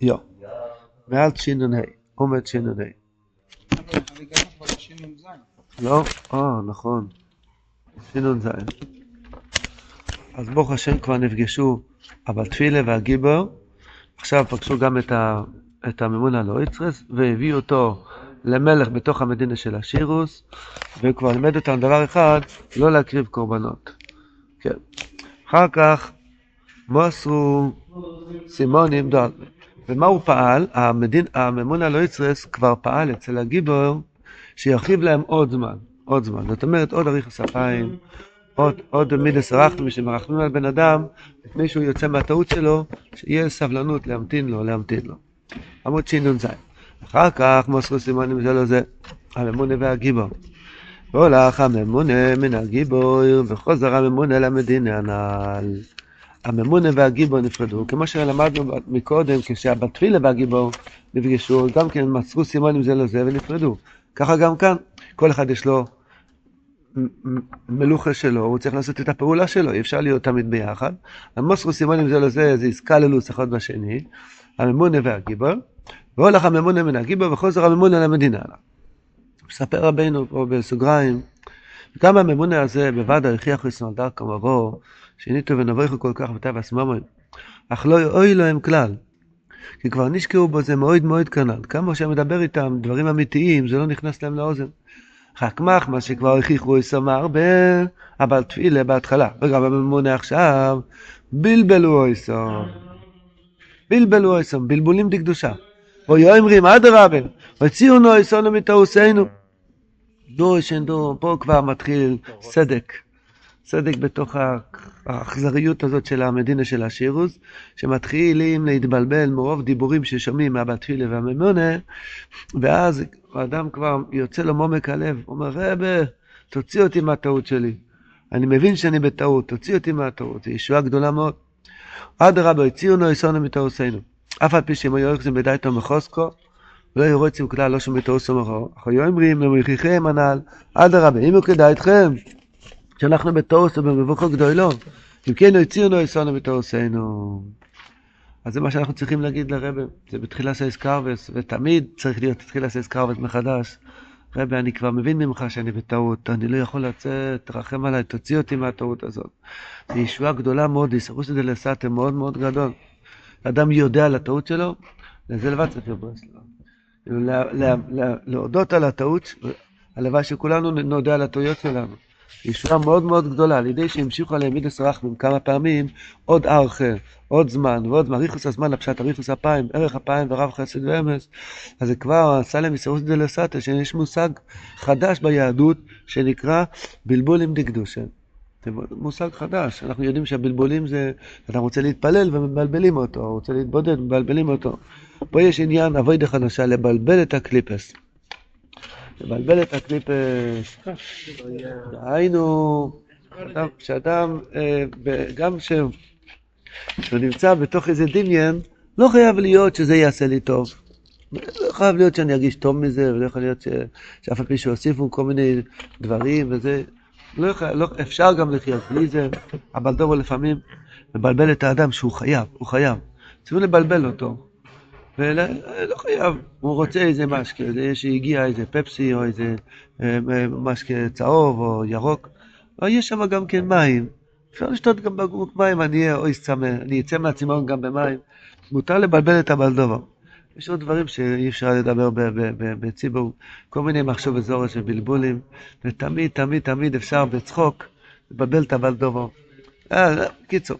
יו. מעל ש"נ"ה, עומד ש"נ"ה. לא? אה, נכון. ש"נ"ז. אז ברוך השם כבר נפגשו אבל תפילה והגיבור, עכשיו פגשו גם את, ה, את הממונה לאויצרס, והביאו אותו למלך בתוך המדינה של השירוס, וכבר לימד אותם דבר אחד, לא להקריב קורבנות. כן. אחר כך מוסרו סימונים דואל. ומה הוא פעל? המדין, הממונה לאויצרס כבר פעל אצל הגיבור שירחיב להם עוד זמן, עוד זמן. זאת אומרת, עוד אריך אפיים, עוד, עוד מידס רחמים שמרחמים על בן אדם לפני שהוא יוצא מהטעות שלו, שיהיה סבלנות להמתין לו, להמתין לו. עמוד שנ"ז. אחר כך מוסרו סימונים זה לא זה, הממונה והגיבור. והולך הממונה מן הגיבור, וחוזר הממונה למדינה הנ"ל. הממונה והגיבור נפרדו, כמו שלמדנו מקודם, כשהבתפילה והגיבור נפגשו, גם כן מסרו סימונים זה לזה ונפרדו. ככה גם כאן, כל אחד יש לו מלוכה שלו, הוא צריך לעשות את הפעולה שלו, אי אפשר להיות תמיד ביחד. המוסרו סימונים זה לזה, זה איסקללוס אחד בשני, הממונה והגיבור, והולך הממונה מן הגיבור וחוזר הממונה למדינה. מספר רבינו פה בסוגריים, כמה הממונה הזה בוודא הכריח ישנא דרכו מבוא, שיניתו ונבויכו כל כך ותו אסממון, אך לא אוי להם כלל. כי כבר נשקעו בו זה מאוד מאוד כנ"ל. כמה שהם מדבר איתם דברים אמיתיים, זה לא נכנס להם לאוזן. רק מחמא שכבר הכריחו יסומה הרבה, אבל תפילה בהתחלה, וגם הממונה עכשיו, בלבלו אויסום. בלבלו אויסום, בלבולים דקדושה. ויאמרים אדרבה, וציונו אויסונו מתעושינו. דור שנדור, פה כבר מתחיל סדק. צדק בתוך האכזריות הזאת של המדינה של השירוס, שמתחילים להתבלבל מרוב דיבורים ששומעים מהבת תפילה והממונה, ואז האדם כבר יוצא לו מעומק הלב, אומר, רבה, תוציא אותי מהטעות שלי. אני מבין שאני בטעות, תוציא אותי מהטעות, זו ישועה גדולה מאוד. אדרבה, הציעו יסונו מטעוסינו. אף על פי שהם היו יוחזים בדייתו מחוסקו, ולא היו רוצים כלל לא שומעים טעוסו מחו. אך היו אומרים, למוכיחם הנ"ל, אדרבה, אם הוא כדאי אתכם, שאנחנו בתורס ובמבוכו גדולו, אם כן הצירנו יסונו בתורסנו. אז זה מה שאנחנו צריכים להגיד לרבה, זה בתחילה של סקרבס, ותמיד צריך להיות בתחילה של סקרבס מחדש. רבי, אני כבר מבין ממך שאני בטעות, אני לא יכול לצאת, תרחם עליי, תוציא אותי מהטעות הזאת. זו ישועה גדולה מאוד, יסרוס את זה לסאטם מאוד מאוד גדול. אדם יודע על הטעות שלו, לזה לבד צריך לברס לו. להודות על הטעות, הלוואי שכולנו נודה על הטעויות שלנו. ישועה מאוד מאוד גדולה, על ידי שהמשיכו עליהם מידס רחמים כמה פעמים, עוד ארכה, עוד זמן, ועוד זמן, ריחוס הזמן לפשט, ריחוס אפיים, ערך אפיים ורב חסד ואמס, אז זה כבר עשה להם מסירות דלסתא, שיש מושג חדש ביהדות, שנקרא בלבול עם דקדושה. זה מושג חדש, אנחנו יודעים שהבלבולים זה, אתה רוצה להתפלל ומבלבלים אותו, רוצה להתבודד, מבלבלים אותו. פה יש עניין אבוידה חדשה, לבלבל את הקליפס. לבלבל את הקליפס. דהיינו, כשאדם, אה, גם כשהוא נמצא בתוך איזה דמיין, לא חייב להיות שזה יעשה לי טוב. לא חייב להיות שאני ארגיש טוב מזה, ולא יכול להיות שאף על פי שהוסיפו כל מיני דברים וזה. לא יכול, לא, אפשר גם לחיות בלי זה, אבל טוב לפעמים מבלבל את האדם שהוא חייב, הוא חייב. צריכים לבלבל אותו. ולא חייב, הוא רוצה איזה משקה, שהגיע איזה פפסי או איזה אה, אה, משקה צהוב או ירוק, אבל יש שם גם כן מים, אפשר לשתות גם בקבוק מים, אני אהיה אוי צמא, אני אצא מהצימון גם במים, מותר לבלבל את הבלדובר. יש עוד דברים שאי אפשר לדבר בציבור, כל מיני מחשוב וזורש ובלבולים, ותמיד, תמיד, תמיד אפשר בצחוק לבלבל את הבלדובר. אה, קיצור.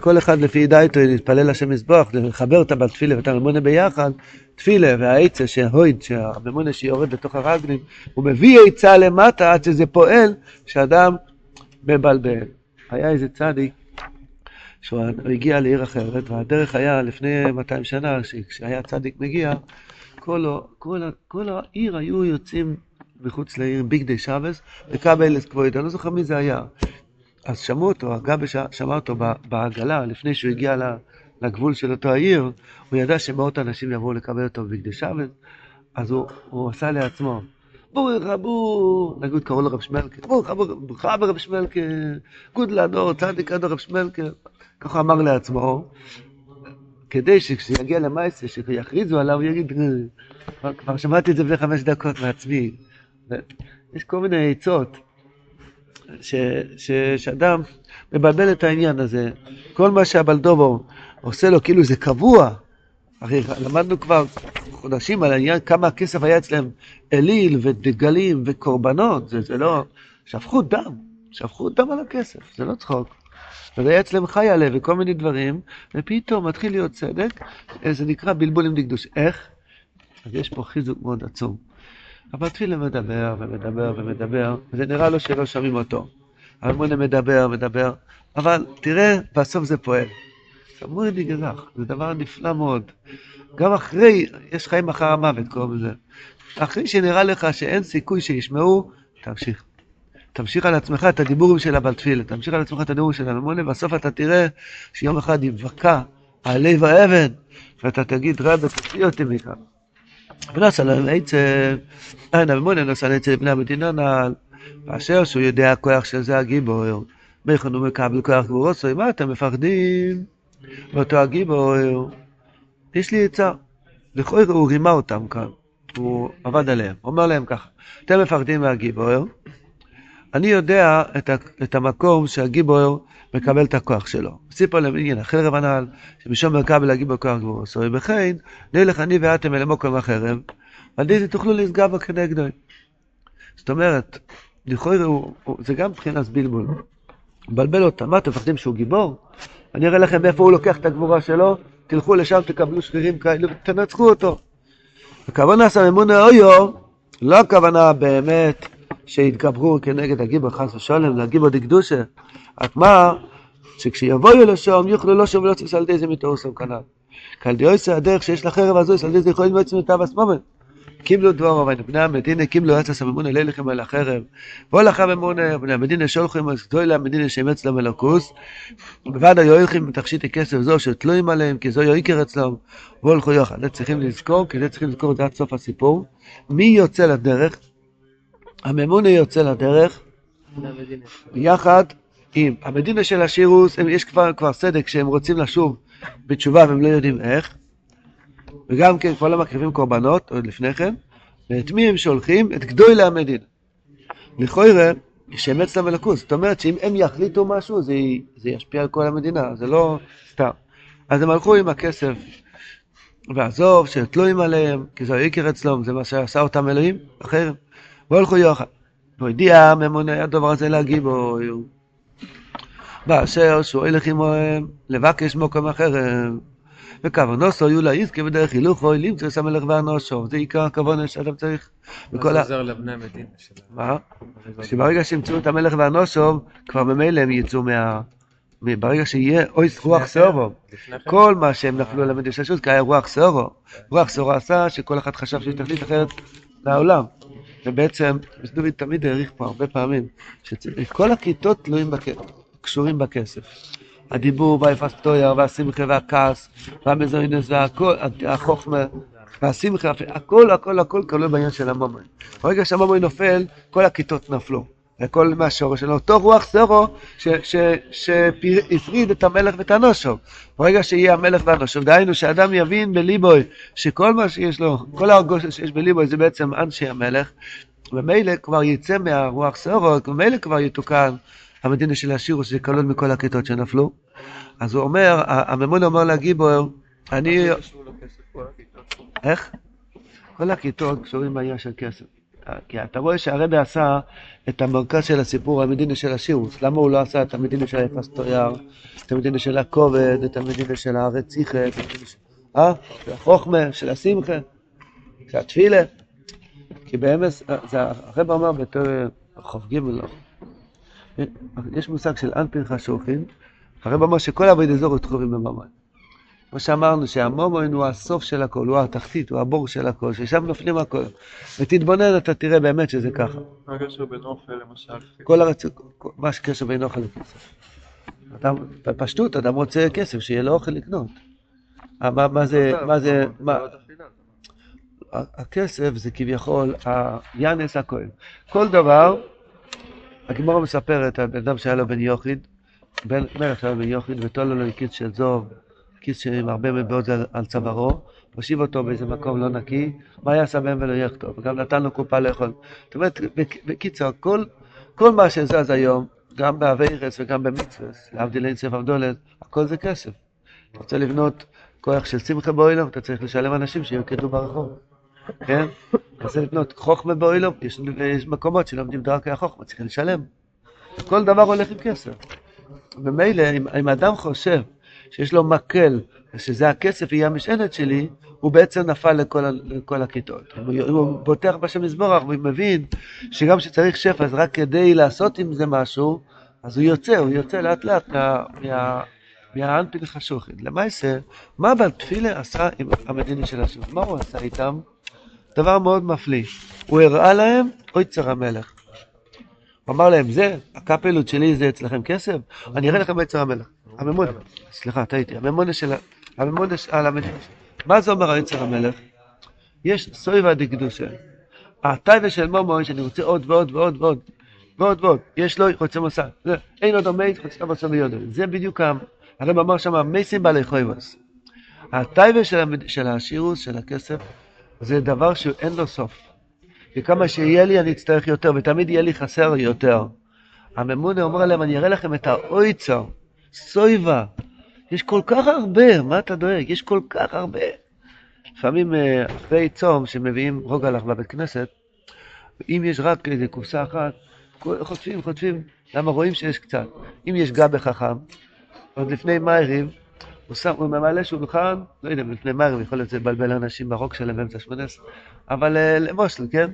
כל אחד לפי דייתו להתפלל לשם מזבוח, לחבר את הבתפילה ואת הממונה ביחד, תפילה והעצה שההויד, שהממונה שיורד לתוך הרגלים, הוא מביא עצה למטה עד שזה פועל, שאדם מבלבל. היה איזה צדיק, שהוא הגיע לעיר אחרת, והדרך היה לפני 200 שנה, כשהיה צדיק מגיע, כל, כל, כל העיר היו יוצאים מחוץ לעיר, ביג די שבס, וקבל אסקבויד, אני לא זוכר מי זה היה. אז שמעו אותו, הגבי שמע אותו בעגלה, לפני שהוא הגיע לגבול של אותו העיר, הוא ידע שמאות אנשים יבואו לקבל אותו שבת, אז הוא, הוא עשה לעצמו, ברוך אבו, נגיד קראו לרב שמלקה, ברוך אבו, ברוך אבו רב שמלקה, גוד לאדור, צדיק אדור רב שמלקה, ככה אמר לעצמו, כדי שכשזה יגיע למעשה, שיכריזו עליו, הוא יגיד, כבר שמעתי את זה לפני חמש דקות מעצמי. יש כל מיני עצות, שאדם מבלבל את העניין הזה. כל מה שהבלדובו עושה לו כאילו זה קבוע, הרי למדנו כבר חודשים על העניין כמה כסף היה אצלם אליל ודגלים וקורבנות, זה, זה לא... שפכו דם, שפכו דם על הכסף, זה לא צחוק. וזה היה אצלם חי עליה וכל מיני דברים, ופתאום מתחיל להיות צדק, זה נקרא בלבול עם דקדוש. איך? אז יש פה חיזוק מאוד עצום. אבל מתחיל לדבר ומדבר ומדבר, וזה נראה לו שלא שומעים אותו. הממונה מדבר, מדבר, אבל תראה, בסוף זה פועל. סמוי נגרח, זה דבר נפלא מאוד. גם אחרי, יש חיים אחר המוות, קוראים לזה. אחרי שנראה לך שאין סיכוי שישמעו, תמשיך. תמשיך על עצמך את הדיבורים של הבעל תפילה, תמשיך על עצמך את הדיבורים של הממונה, בסוף אתה תראה שיום אחד יבקע על לב האבן, ואתה תגיד, רבי, תוציא אותי מכאן. ונעשה להם עצב, אין הממונה נעשה לעצב לבני המדינה נעל, באשר שהוא יודע הכוח של זה הגיבור, מכון הוא מקבל כוח גבורוסו, מה אתם מפחדים? ואותו הגיבור, יש לי עצה. לכאורה הוא רימה אותם כאן, הוא עבד עליהם, אומר להם ככה, אתם מפחדים מהגיבור, אני יודע את, ה, את המקום שהגיבור מקבל את הכוח שלו. סיפר להם עניין החרב הנ"ל, שמשום מקבל הגיבור כוח גבור עשוי, וכן, נלך אני ואתם אל המוקם החרב, ועל ידי תוכלו לסגר בו כנגדו. זאת אומרת, לכאורה זה גם מבחינת בלבול. מבלבל אותם, מה אתם מפחדים שהוא גיבור? אני אראה לכם איפה הוא לוקח את הגבורה שלו, תלכו לשם, תקבלו שרירים כאלו, תנצחו אותו. הכוונה סממונה אויו, לא הכוונה באמת שיתגברו כנגד הגיבר חס ושלום, להגיבר דקדושה, רק מה, שכשיבואו לשם יוכלו לא שוב ולא צריך על ידי זה מתאוסם כנ"ל. כעל דיוסי הדרך שיש לחרב הזו, על ידי זה יכולים בעצם את אבא סמומן. קיבלו דברו ואין בני המדינה קיבלו עצה סממונה לילכם על החרב והולך הממונה בני המדינה שולחים אז גדול המדינה שאמץ להם אלוקוס ובעד היועלכים בתכשיט הכסף זו שתלויים עליהם כי זו יועיקר אצלם והולכו יוחד. צריכים לזכור, כדי צריכים לזכור את עד סוף הסיפור מי יוצא לדרך? הממונה יוצא לדרך יחד עם המדינה של השירוס, יש כבר, כבר סדק שהם רוצים לשוב בתשובה והם לא יודעים איך וגם כן כבר לא מקריבים קורבנות, עוד לפני כן, ואת מי הם שולחים? את גדולי המדינה. לכוירא, שהם אצלם אלוקוס. זאת אומרת שאם הם יחליטו משהו, זה, זה ישפיע על כל המדינה, זה לא סתם. אז הם הלכו עם הכסף, ועזוב, שתלויים עליהם, כי זה העיקר אצלם, זה מה שעשה אותם אלוהים, אחר. והלכו יוחד. והודיע הממונה הדבר הזה להגיב, או... באשר שהוא הולך עמהם לבקש מקום אחר. וכוונוסו יהיו לאיזקה בדרך הילוך ואוי לימצא שם מלך ואנושו. זה עיקר הכוונה שאדם צריך. מה זה עוזר לבני המדינה שלנו? מה? שברגע שימצאו את המלך ואנושו, כבר ממילא הם יצאו מה... ברגע שיהיה אוי רוח סורו, כן. כל מה שהם נפלו על המדינה של השו"ת, כי היה רוח סורו. רוח סורו עשה שכל אחד חשב שיש תכלית אחרת לעולם. ובעצם, דוד תמיד העריך פה הרבה פעמים, שכל הכיתות תלויים בכסף, קשורים בכסף. הדיבור והאפסטויה והשמחה והכעס והמזוינס והכל, החוכמה והשמחה, הכל הכל הכל כלול בעניין של המומוי. ברגע שהמומוי נופל, כל הכיתות נפלו. וכל מהשורש שלו, אותו רוח סורו שהפריד את המלך ואת הנושו. ברגע שיהיה המלך והנושו, דהיינו שאדם יבין בליבוי שכל מה שיש לו, כל ההרגושה שיש בליבוי זה בעצם אנשי המלך, ומילא כבר יצא מהרוח סורו, ומילא כבר יתוקן המדינה של השירוס שזה כלול מכל הכיתות שנפלו. אז הוא אומר, הממון אומר לגיבור, אני... איך? כל הכיתות קשורים בעניין של כסף. כי אתה רואה שהרבי עשה את המרכז של הסיפור, המדינה של השירוס. למה הוא לא עשה את המדינה של הפסטויר, את המדינה של הכובד, את המדינה של הרציחה, את המדינה של... אה? של החוכמה, של השמחה, של התפילה. כי באמס, הרבי אומר בתור חוב ג' יש מושג של אנפין חשוכין, הרב אמר שכל אבי דזור תחורים בממון. כמו שאמרנו שהמומון הוא הסוף של הכל, הוא התחתית, הוא הבור של הכל, ששם נופלים הכל. ותתבונן, אתה תראה באמת שזה ככה. מה הקשר בין אוכל למשל? כל הרצ... מה הקשר בין אוכל לכסף? אדם, בפשטות, אדם רוצה כסף, שיהיה לו אוכל לקנות. מה, מה זה, מה זה, מה... הכסף זה כביכול היאנס הכהן. כל דבר הגמרא מספרת על בן אדם שהיה לו בן יוחיד, בן מלך שהיה לו בן יוחיד, ותולו לו הקיץ של זוב, כיס עם הרבה מטבעות על, על צווארו, הושיב אותו באיזה מקום לא נקי, מה יעשה בהם ולא יכתוב, וגם נתן לו קופה לאכול. זאת אומרת, בק- בקיצור, כל, כל מה שזז היום, גם באביירס וגם במצווה, להבדיל אין ספר דולת, הכל זה כסף. אתה רוצה לבנות כוח של שמחה באוילום, אתה צריך לשלם אנשים שירקדו ברחוב, כן? אתה רוצה לבנות חוכמה באוילום, יש, יש מקומות שלומדים דרכי החוכמה, צריכים לשלם. כל דבר הולך עם כסף. ומילא, אם, אם אדם חושב שיש לו מקל, ושזה הכסף יהיה המשענת שלי, הוא בעצם נפל לכל, לכל הכיתות. הוא, הוא בוטח בשם יזבורך והוא מבין שגם כשצריך שפע, אז רק כדי לעשות עם זה משהו, אז הוא יוצא, הוא יוצא לאט לאט מה, מה, מהאנפין חשוכין. למעשה, מה בתפילה עשה עם המדיני של השם? מה הוא עשה איתם? דבר מאוד מפליא. הוא הראה להם אויצר המלך. הוא אמר להם, זה, הקפלות שלי זה אצלכם כסף? אני אראה לכם אויצר המלך. הממונה, סליחה, טעיתי, הממונה של ה... הממונה על המדינה. מה זה אומר אויצר המלך? יש סויבה דקדושה. הטייבה של מומו, שאני רוצה עוד ועוד ועוד ועוד. ועוד ועוד, יש לו חוצה זה, אין עוד עומד, חוצה מסע ויודו, זה בדיוק, הרב אמר שם, מייסים בעלי חויבוס. הטייבה. של השירוס, של הכסף, זה דבר שאין לו סוף. וכמה שיהיה לי אני אצטרך יותר, ותמיד יהיה לי חסר יותר. הממונה אומר להם, אני אראה לכם את האויצר, סויבה. יש כל כך הרבה, מה אתה דואג? יש כל כך הרבה. לפעמים אה, אחרי צום שמביאים רוגלח בבית כנסת, אם יש רק איזה קופסה אחת, חוטפים, חוטפים, למה רואים שיש קצת. אם יש גבי חכם, עוד לפני מעריב, הוא שם, הוא ממלא שולחן, לא יודע, לפני מעריב, יכול להיות שזה לבלבל אנשים ברוק שלהם באמצע שמונה עשרה, אבל אה, למושל, כן?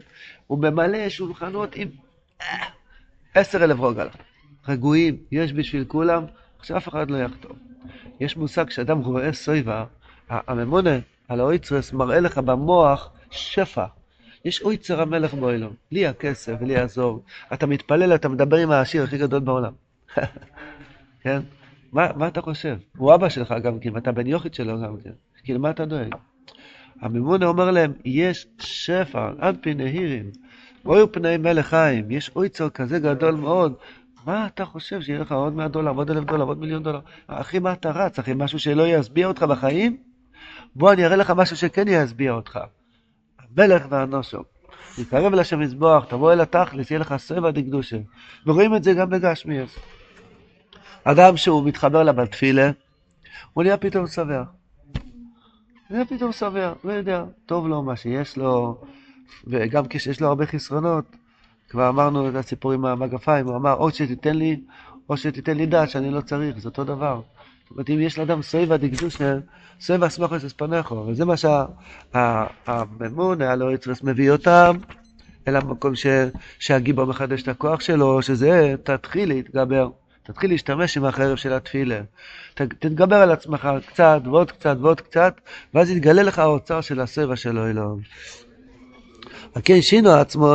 הוא ממלא שולחנות עם אה, עשר אלף רוגל. רגועים, יש בשביל כולם, שאף אחד לא יחתום. יש מושג שאדם רואה סויבה, הממונה על האויצרס מראה לך במוח שפע. יש אויצר המלך באוילום, לי הכסף ולי הזוג. אתה מתפלל, אתה מדבר עם העשיר הכי גדול בעולם. כן? מה, מה אתה חושב? הוא אבא שלך גם כן, ואתה בן יוכית שלו גם כן. כאילו, מה אתה דואג? הממונה אומר להם, יש שפע, עד פי נהירים. אוי פני מלך חיים, יש אויצר כזה גדול מאוד. מה אתה חושב שיהיה לך עוד 100 דולר, עוד אלף דולר, עוד מיליון דולר? אחי, מה אתה רץ? אחי, משהו שלא ישביע אותך בחיים? בוא אני אראה לך משהו שכן ישביע אותך. המלך והנושו. תתקרב אל השם מזבוח, תבוא אל התכלס, יהיה לך סבע דקדושה. ורואים את זה גם בגשמיאס. אדם שהוא מתחבר לה בתפילה, הוא נהיה פתאום שבע. נהיה פתאום שבע, לא יודע, טוב לו מה שיש לו, וגם כשיש לו הרבה חסרונות, כבר אמרנו את הסיפור עם המגפיים, הוא אמר, או שתיתן לי, או שתיתן לי דעת שאני לא צריך, זה אותו דבר. זאת אומרת, אם יש לאדם סויבה דקדושה, סויבה סמכוס אספנכו, וזה מה שהממון, הלא יצרס מביא אותם, אל המקום ש, שהגיבור מחדש את הכוח שלו, שזה, תתחיל להתגבר, תתחיל להשתמש עם החרב של התפילה. תתגבר על עצמך קצת ועוד קצת ועוד קצת, ואז יתגלה לך האוצר של הסבע שלו אלוהים. הכן שינו עצמו,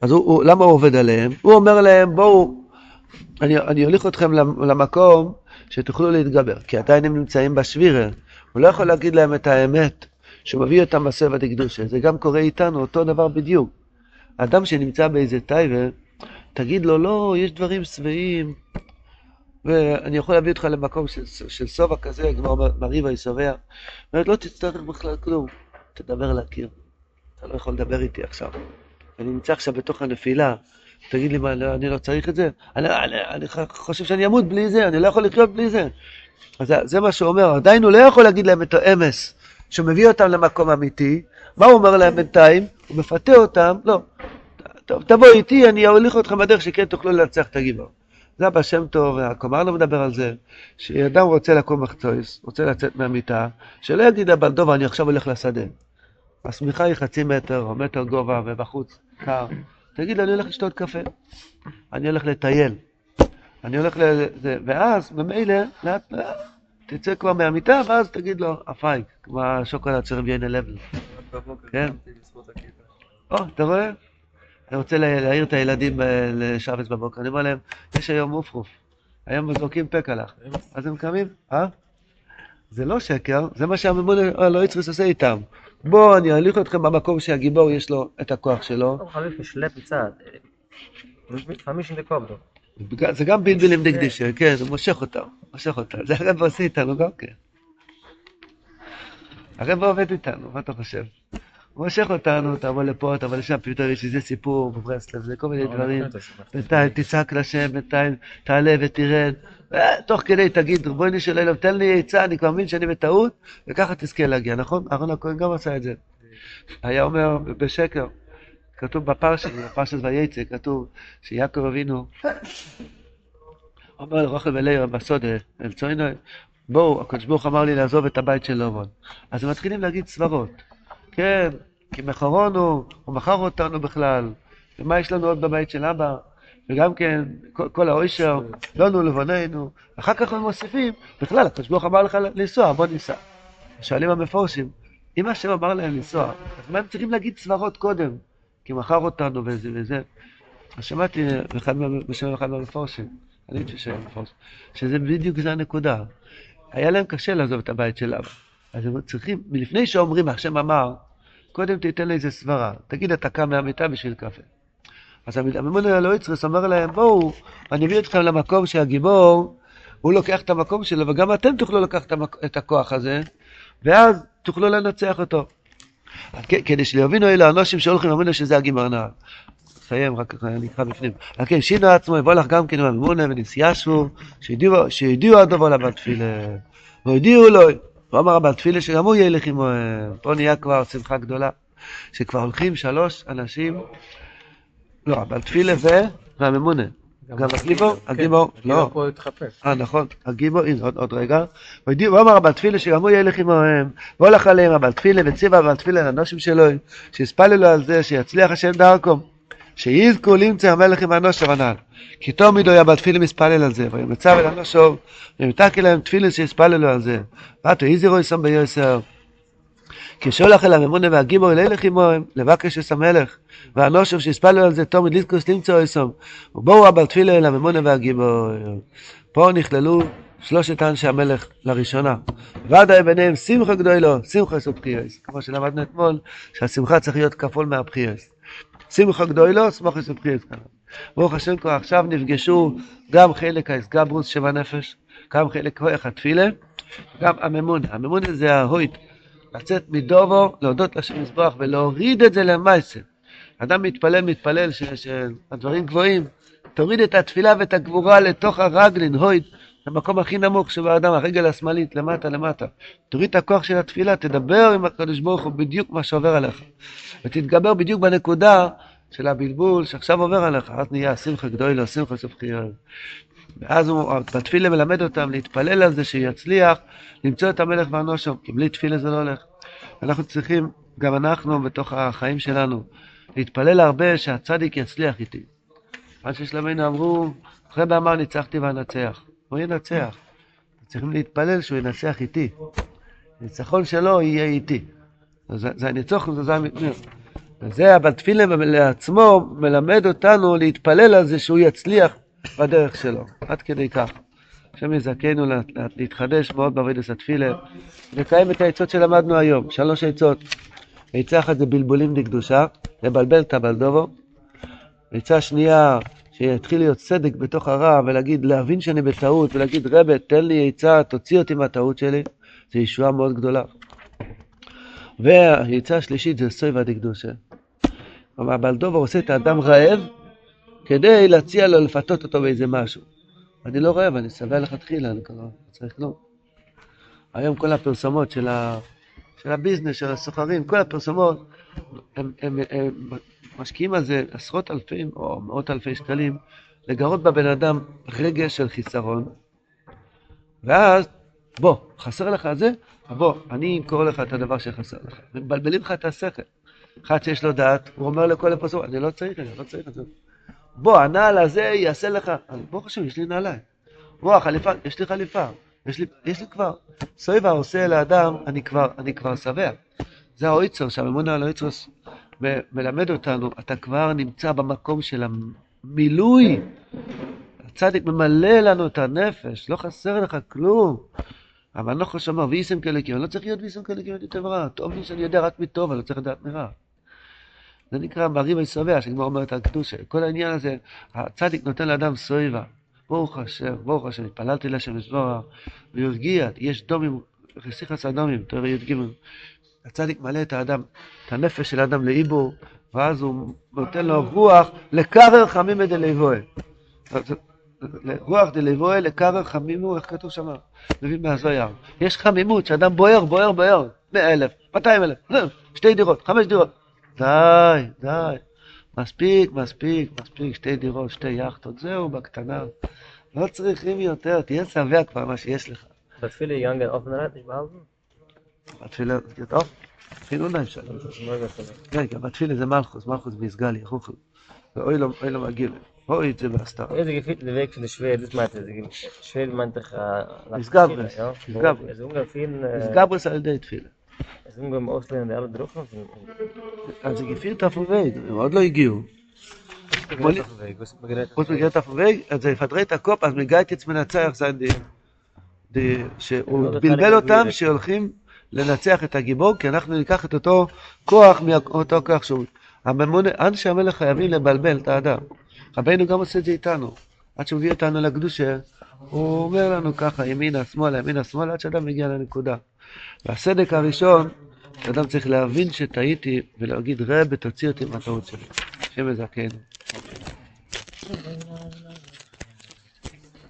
אז הוא, הוא, למה הוא עובד עליהם? הוא אומר להם, בואו, אני, אני אוליך אתכם למקום שתוכלו להתגבר, כי עדיין הם נמצאים בשבירה. הוא לא יכול להגיד להם את האמת, שהוא מביא אותם בסבע דקדושה. זה גם קורה איתנו, אותו דבר בדיוק. אדם שנמצא באיזה טייבה, תגיד לו, לא, יש דברים שבעים, ואני יכול להביא אותך למקום של, של סובה כזה, כמו מריבה ישובע. אומרת, לא תצטרך בכלל כלום, תדבר לקיר. אתה לא יכול לדבר איתי עכשיו. אני נמצא עכשיו בתוך הנפילה, תגיד לי מה, לא, אני לא צריך את זה? אני, אני, אני חושב שאני אמות בלי זה, אני לא יכול לחיות בלי זה. אז זה, מה שהוא אומר, עדיין הוא לא יכול להגיד להם את האמס, שהוא מביא אותם למקום אמיתי, מה הוא אומר להם בינתיים? הוא מפתה אותם, לא, טוב, תבוא איתי, אני אוליך אתכם בדרך שכן תוכלו לנצח את הגיבור. זה אבא שם טוב, והקומר לא מדבר על זה, שאדם רוצה לקום מחצויס, רוצה לצאת מהמיטה, שלא יגיד הבן דוב, אני עכשיו הולך לשדה. השמיכה היא חצי מטר או מטר גובה ובחוץ קר. תגיד לו, אני הולך לשתות קפה, אני הולך לטייל, אני הולך ל... ואז ממילא, לאט לאט, תצא כבר מהמיטה, ואז תגיד לו, הפייק, כמו השוקולד של רבי לבל. כן? או, אתה רואה? אני רוצה להעיר את הילדים לשבץ בבוקר, אני אומר להם, יש היום מופרוף, היום זורקים פקלח, אז הם קמים, אה? זה לא שקר, זה מה שהממון לא יצריס עושה איתם. בואו, אני אוליך אתכם במקום שהגיבור יש לו את הכוח שלו. זה גם בלבלים דקדישה, כן, הוא מושך אותם, מושך אותם, זה הרב עושה איתנו גם כן. הרב עובד איתנו, מה אתה חושב? מושך אותנו, תבוא לפה, תבוא לשם, פתאום יש איזה סיפור בברסלב, זה כל מיני דברים. בינתיים תצעק לשם, בינתיים תעלה ותרד. אה, תוך כדי תגיד, ריבונו של אלוהים, תן לי עצה, אני כבר מבין שאני בטעות, וככה תזכה להגיע, נכון? אהרון הכהן גם עשה את זה. היה אומר בשקר, כתוב בפרשת, בפרשת וייצא, כתוב שיעקב אבינו אומר לרוחל ולאיר בסוד, אמצעינו, בואו, הקדוש ברוך אמר לי לעזוב את הבית של לובון. אז הם מתחילים להגיד סברות. כן, כי מכרונו, הוא מכר אותנו בכלל, ומה יש לנו עוד בבית של אבא? וגם כן, כל, כל האוישר, לנו לבוננו. אחר כך הם מוסיפים, בכלל, הקדוש ברוך אמר לך לנסוע, בוא ניסע. שואלים המפורשים, אם השם אמר להם לנסוע, אז מה הם צריכים להגיד סברות קודם? כי מכר אותנו וזה וזה. אז שמעתי בשם אחד מהמפורשים, אני מפורשים, שזה בדיוק זה הנקודה. היה להם קשה לעזוב את הבית של אבא. אז הם צריכים, מלפני שאומרים, השם אמר, קודם תיתן לי איזה סברה. תגיד, אתה קם מהמיטה בשביל קפה. אז הממון אלוהיצרס אומר להם, בואו, אני מביא אתכם למקום שהגיבור, הוא לוקח את המקום שלו, וגם אתם תוכלו לקחת את הכוח הזה, ואז תוכלו לנצח אותו. כדי שיבינו אלו האנשים שהולכים ואומרים שזה הגימר נער. נסיים, רק אני אקרא בפנים. על כן, שינו עצמו, יבוא לך גם כן עם הממונה ונסיאשו, שידיעו הדובו לבת תפילה, והודיעו לו, הוא אמר הבת תפילה שגם הוא ילך עמו, פה נהיה כבר שמחה גדולה, שכבר הולכים שלוש אנשים, לא, הבת תפילה והממונה. גם הגיבור, הגיבור, לא. פה התחפש. אה, נכון, הגיבור, הנה, עוד רגע. הוא אמר הבעל תפילה שגם הוא ילך עמהם, והולך עליהם הבעל תפילה, וציווה הבעל תפילה לאנושים שלו, שיספללו על זה, שיצליח השם דרכו. שיזכו למצא המלך עם הנושר הנ"ל. כי תמיד הוא היה בתפילה מספלל על זה, וימצא אל הנושר, ומתקי להם תפילה שיספללו על זה. ואתו איזירו יסום ביוסר. כשהולך אל הממונה והגיבור אל הלך עמהם, לבקש את המלך, והנושר שיספלו על זה תומד ליסקוס למצוא אסום. ובואו אבל תפילה אל הממונה והגיבור. פה נכללו שלושת אנשי המלך לראשונה. ודאי ביניהם שמחה גדולו, שמחה סופחייס. כמו שלמדנו אתמול, שהשמחה צריך להיות כפול מהבחייס. שמחה גדולו, שמחה סופחייס. ברוך השם כבר עכשיו נפגשו גם חלק האסגברוס שבנפש, גם חלק כוח התפילה, גם הממונה. הממונה זה ההויט. לצאת מדובו, להודות לשם מזבח ולהוריד את זה למעשה. אדם מתפלל, מתפלל שהדברים גבוהים, תוריד את התפילה ואת הגבורה לתוך הרגלין, הויד, המקום הכי נמוך שבאדם, הרגל השמאלית, למטה למטה. תוריד את הכוח של התפילה, תדבר עם הקדוש ברוך הוא בדיוק מה שעובר עליך. ותתגבר בדיוק בנקודה של הבלבול שעכשיו עובר עליך, אז נהיה שמחה גדולה, שמחה סופחיה. ואז הוא, בתפילה מלמד אותם להתפלל על זה שיצליח למצוא את המלך והנושר, כי בלי תפילה זה לא הולך. אנחנו צריכים, גם אנחנו בתוך החיים שלנו, להתפלל הרבה שהצדיק יצליח איתי. מה ששלמינו אמרו, אחרי באמר ניצחתי ואנצח. הוא ינצח. צריכים להתפלל שהוא ינצח איתי. ניצחון שלו יהיה איתי. זה, זה הניצחון, זה אבל תפילה לעצמו מלמד אותנו להתפלל על זה שהוא יצליח בדרך שלו, עד כדי כך. השם יזכנו להתחדש מאוד בעבודת התפילה, לקיים את העצות שלמדנו היום, שלוש עצות. עצה אחת זה בלבולים דקדושה, לבלבל את הבלדובו. עצה שנייה, שיתחיל להיות צדק בתוך הרע ולהגיד, להבין שאני בטעות ולהגיד, רבה, תן לי עצה, תוציא אותי מהטעות שלי, זו ישועה מאוד גדולה. והעצה השלישית זה סויבה דקדושה. כלומר, הבלדובו עושה את האדם רעב כדי להציע לו לפתות אותו באיזה משהו. אני לא רעב, אני שבע לכתחילה, אני כבר צריך כלום. היום כל הפרסומות של, ה... של הביזנס, של הסוחרים, כל הפרסומות, הם, הם, הם, משקיעים על זה עשרות אלפים או מאות אלפי שקלים, לגרות בבן אדם רגש של חיסרון, ואז, בוא, חסר לך זה? בוא, אני אמכור לך את הדבר שחסר לך. מבלבלים לך את השכל. אחד שיש לו דעת, הוא אומר לכל הפרסומות, אני לא צריך, אני לא צריך את זה. בוא, הנעל הזה יעשה לך, ברוך השם, יש לי נעליים. בוא, החליפה, יש לי חליפה, יש לי, יש לי כבר. סויבה עושה לאדם, אני כבר, אני כבר שבע. זה האויצר, שהממונה על האויצרוס מלמד אותנו, אתה כבר נמצא במקום של המילוי. הצדיק ממלא לנו את הנפש, לא חסר לך כלום. אבל אני לא חושב שאמר, ואיסם כלקים, אני לא צריך להיות ואיסם כלקים יותר רע. טוב לי שאני יודע רק מטוב, אני לא צריך לדעת מרע. זה נקרא בריב הישבע, שכבר אומרת על קדושה. כל העניין הזה, הצדיק נותן לאדם סויבה. ברוך השם, ברוך השם, התפללתי לשם לזבורה, והוא הרגיע, יש דומים, חסיך אדומים, תראה י"ג, הצדיק מעלה את האדם, את הנפש של האדם לאיבור, ואז הוא נותן לו רוח לקרר חמימא דליבואה. רוח דליבואה לקרר חמימו, איך כתוב שם? מביא מהזויר. יש חמימות, שאדם בוער, בוער, בוער. מאה אלף, מאתיים אלף, שתי דירות, חמש דירות. די, די. מספיק, מספיק, מספיק, שתי דירות, שתי יאכטות, זהו, בקטנה. לא צריכים יותר, תהיה שבע כבר מה שיש לך. בתפילה יגנגן אופנרט, nicht behalten? בתפילה, טוב, שלום. Morgen vielleicht. רגע, בתפילה זה מלכוס, מלכוס ביסגלי, חוכו. ואוי לו, אוי heute was da. Er gefiel den weg von der schwer das meinte der schwer meint der er, äh, es gab es gab es. Ungefähr fin äh, es gab es all det viel es ungefähr aus den alle drucken also gefiel da von weg hat lo igio Was mir er geht auf den er Weg, also er verdreht den Kopf, als mir שהוא בלבל אותם שהולכים לנצח את הגיבור כי אנחנו ניקח את אותו כוח מאותו כוח שהוא הממונה, אנשי המלך חייבים לבלבל את האדם רבינו גם עושה את זה איתנו. עד שהוא מביא אותנו לקדושה, הוא אומר לנו ככה, ימינה, שמאלה, ימינה, שמאלה, עד שאדם מגיע לנקודה. והסדק הראשון, שאדם צריך להבין שטעיתי ולהגיד, רב, תוציא אותי מהטעות שלי. השם יזכנו.